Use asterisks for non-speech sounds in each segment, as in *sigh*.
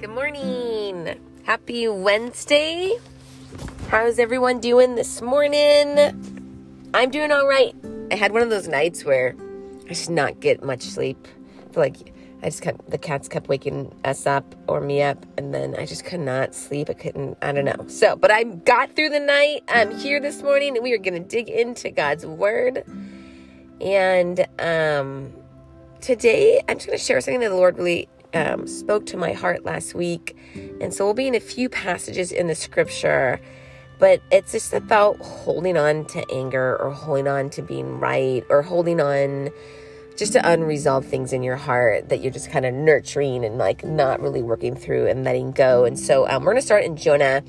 Good morning. Happy Wednesday. How's everyone doing this morning? I'm doing all right. I had one of those nights where I just not get much sleep. Like I just kept the cats kept waking us up or me up, and then I just could not sleep. I couldn't. I don't know. So, but I got through the night. I'm here this morning, and we are going to dig into God's word. And um, today, I'm just going to share something that the Lord really um, spoke to my heart last week. And so we'll be in a few passages in the scripture, but it's just about holding on to anger or holding on to being right or holding on just to unresolved things in your heart that you're just kind of nurturing and like not really working through and letting go. And so um, we're going to start in Jonah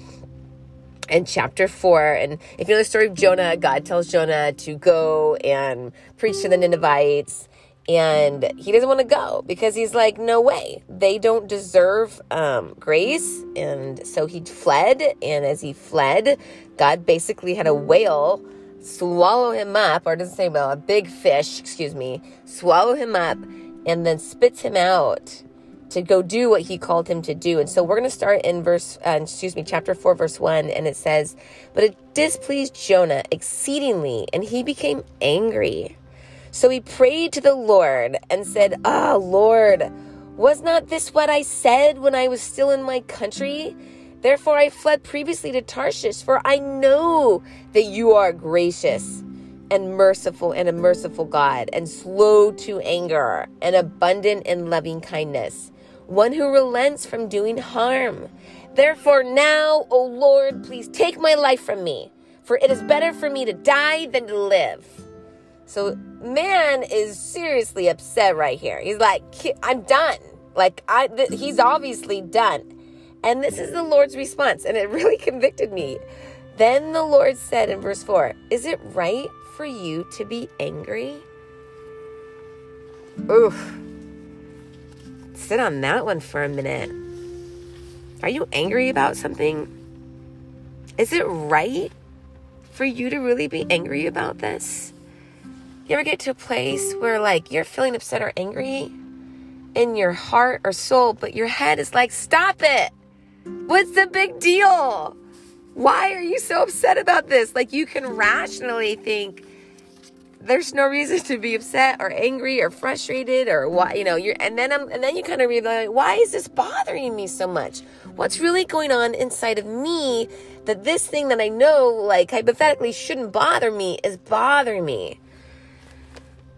in chapter 4. And if you know the story of Jonah, God tells Jonah to go and preach to the Ninevites and he doesn't want to go because he's like no way. They don't deserve um, grace. And so he fled and as he fled god basically had a whale swallow him up or doesn't say whale a big fish excuse me swallow him up and then spits him out to go do what he called him to do. And so we're going to start in verse uh, excuse me chapter 4 verse 1 and it says but it displeased jonah exceedingly and he became angry so he prayed to the Lord and said, Ah, oh, Lord, was not this what I said when I was still in my country? Therefore I fled previously to Tarshish, for I know that you are gracious and merciful and a merciful God, and slow to anger, and abundant in loving kindness, one who relents from doing harm. Therefore now, O Lord, please take my life from me, for it is better for me to die than to live. So man is seriously upset right here. He's like, I'm done. Like I, th- he's obviously done. And this is the Lord's response, and it *laughs* really convicted me. Then the Lord said in verse 4 Is it right for you to be angry? Oof. Sit on that one for a minute. Are you angry about something? Is it right for you to really be angry about this? You ever get to a place where like you're feeling upset or angry in your heart or soul, but your head is like, stop it. What's the big deal? Why are you so upset about this? Like you can rationally think there's no reason to be upset or angry or frustrated or why, you know, you're, and then I'm, and then you kind of realize, why is this bothering me so much? What's really going on inside of me that this thing that I know, like hypothetically shouldn't bother me is bothering me?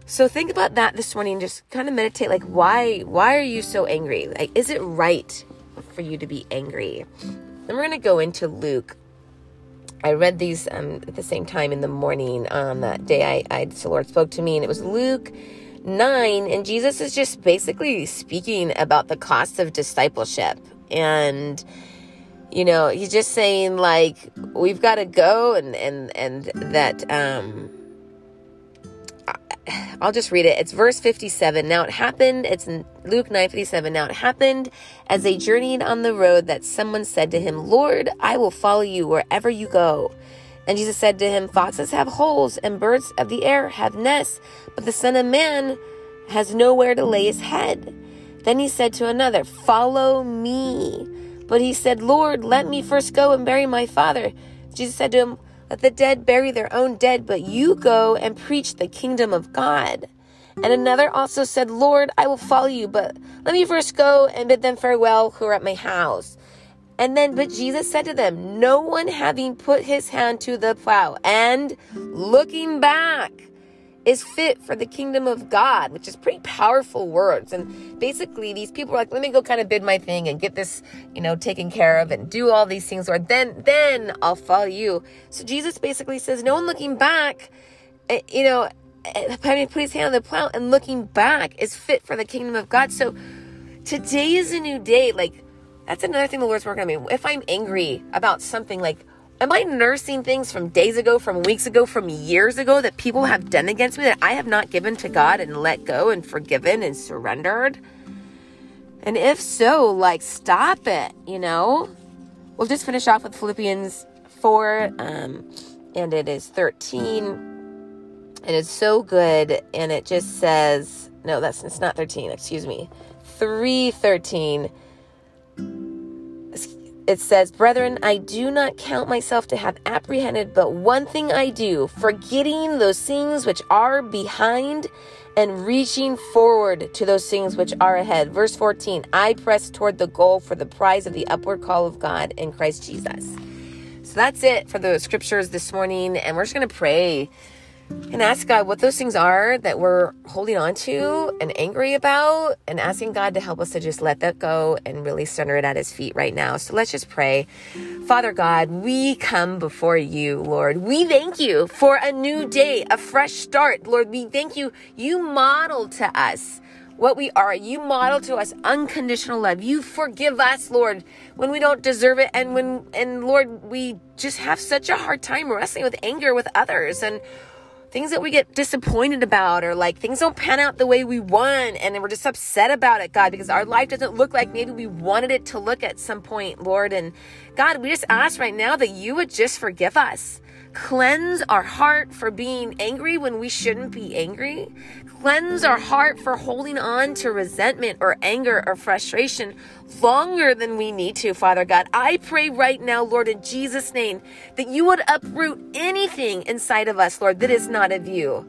So think about that this morning. Just kind of meditate like why why are you so angry? Like is it right for you to be angry? Then we're to go into Luke. I read these um, at the same time in the morning on that day I, I the Lord spoke to me and it was Luke 9 and Jesus is just basically speaking about the cost of discipleship and you know, he's just saying like we've got to go and and and that um I'll just read it. It's verse 57. Now it happened, it's Luke 9 57. Now it happened as they journeyed on the road that someone said to him, Lord, I will follow you wherever you go. And Jesus said to him, Foxes have holes and birds of the air have nests, but the Son of Man has nowhere to lay his head. Then he said to another, Follow me. But he said, Lord, let me first go and bury my father. Jesus said to him, let the dead bury their own dead, but you go and preach the kingdom of God. And another also said, Lord, I will follow you, but let me first go and bid them farewell who are at my house. And then, but Jesus said to them, No one having put his hand to the plow and looking back is fit for the kingdom of God, which is pretty powerful words. And basically, these people are like, let me go kind of bid my thing and get this, you know, taken care of and do all these things, or then, then I'll follow you. So Jesus basically says, no one looking back, eh, you know, eh, *laughs* having put his hand on the plow and looking back is fit for the kingdom of God. So today is a new day. Like, that's another thing the Lord's working on me. If I'm angry about something, like, Am I nursing things from days ago, from weeks ago, from years ago that people have done against me that I have not given to God and let go and forgiven and surrendered? And if so, like, stop it, you know? We'll just finish off with Philippians 4, um, and it is 13. And It is so good, and it just says, no, that's it's not 13, excuse me. 313 it says, Brethren, I do not count myself to have apprehended, but one thing I do, forgetting those things which are behind and reaching forward to those things which are ahead. Verse 14, I press toward the goal for the prize of the upward call of God in Christ Jesus. So that's it for the scriptures this morning. And we're just going to pray and ask God what those things are that we're holding on to and angry about, and asking God to help us to just let that go and really center it at His feet right now. So let's just pray. Father God, we come before you, Lord. We thank you for a new day, a fresh start. Lord, we thank you. You model to us what we are. You model to us unconditional love. You forgive us, Lord, when we don't deserve it. And when, and Lord, we just have such a hard time wrestling with anger with others. And things that we get disappointed about or like things don't pan out the way we want and we're just upset about it god because our life doesn't look like maybe we wanted it to look at some point lord. And god we just ask right now that you would just forgive us cleanse our heart for being angry when we shouldn't be angry cleanse our heart for holding on to resentment or anger or frustration longer than we need to, Father God. I pray right now, Lord, in Jesus' name, that you would uproot anything inside of us, Lord, that is not of you.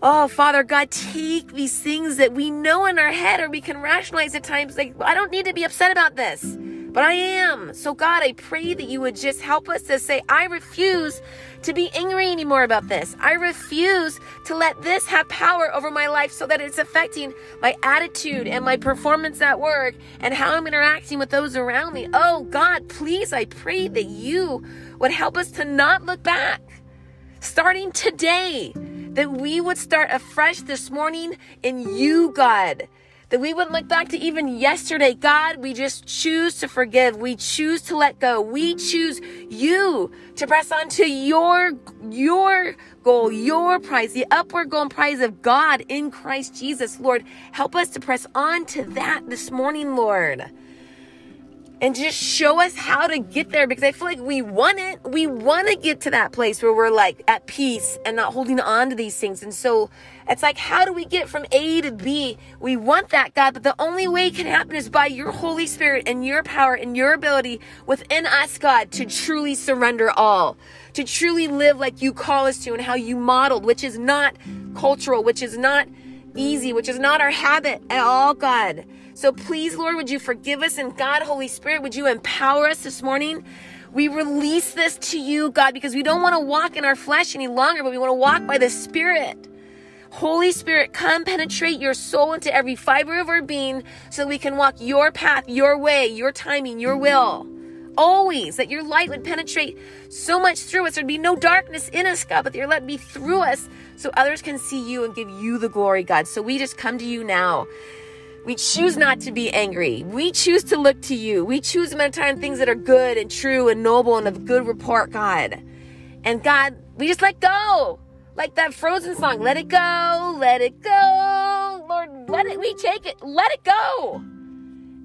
Oh, Father God, take these things that we know in our head or we can rationalize at times, like, I don't need to be upset about this but I am. So, God, I pray that you would just help us to say, I refuse to be angry anymore about this. I refuse to let this have power over my life so that it's affecting my attitude and my performance at work and how I'm interacting with those around me. Oh, God, please, I pray that you would help us to not look back. Starting today, that we would start afresh this morning in you, God that we wouldn't look back to even yesterday. God, we just choose to forgive. We choose to let go. We choose you to press on to your, your goal, your prize, the upward goal and prize of God in Christ Jesus. Lord, help us to press on to that this morning, Lord and just show us how to get there because I feel like we want it. We want to get to that place where we're like at peace and not holding on to these things. And so it's like, how do we get from A to B? We want that, God, but the only way it can happen is by your Holy Spirit and your power and your ability within us, God, to truly surrender all, to truly live like you call us to and how you modeled, which is not cultural, which is not easy, which is not our habit at all, God. So please, Lord, would you forgive us? And God, Holy Spirit, would you empower us this morning? We release this to you, God, because we don't want to walk in our flesh any longer, but we want to walk by the Spirit. Holy Spirit, come penetrate your soul into every fiber of our being so we can walk your path, your way, your timing, your will. Always that your light would penetrate so much through us. There'd be no darkness in us, God, but your light be through us so others can see you and give you the glory, God. So we just come to you now. We choose not to be angry. We choose to look to you. We choose to meditate on things that are good and true and noble and of good report, God. And God, we just let go. Like that frozen song, let it go, let it go. Lord, let it, we take it, let it go.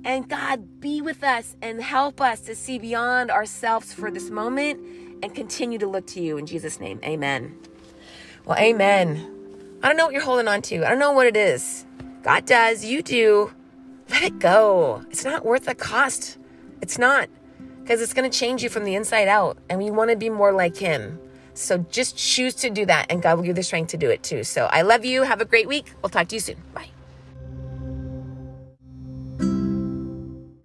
And God, be with us and help us to see beyond ourselves for this moment and continue to look to you. In Jesus' name, amen. Well, amen. I don't know what you're holding on to. I don't know what it is. God does. You do. Let it go. It's not worth the cost. It's not. Because it's going to change you from the inside out. And we want to be more like Him. So just choose to do that. And God will give you the strength to do it too. So I love you. Have a great week. We'll talk to you soon. Bye.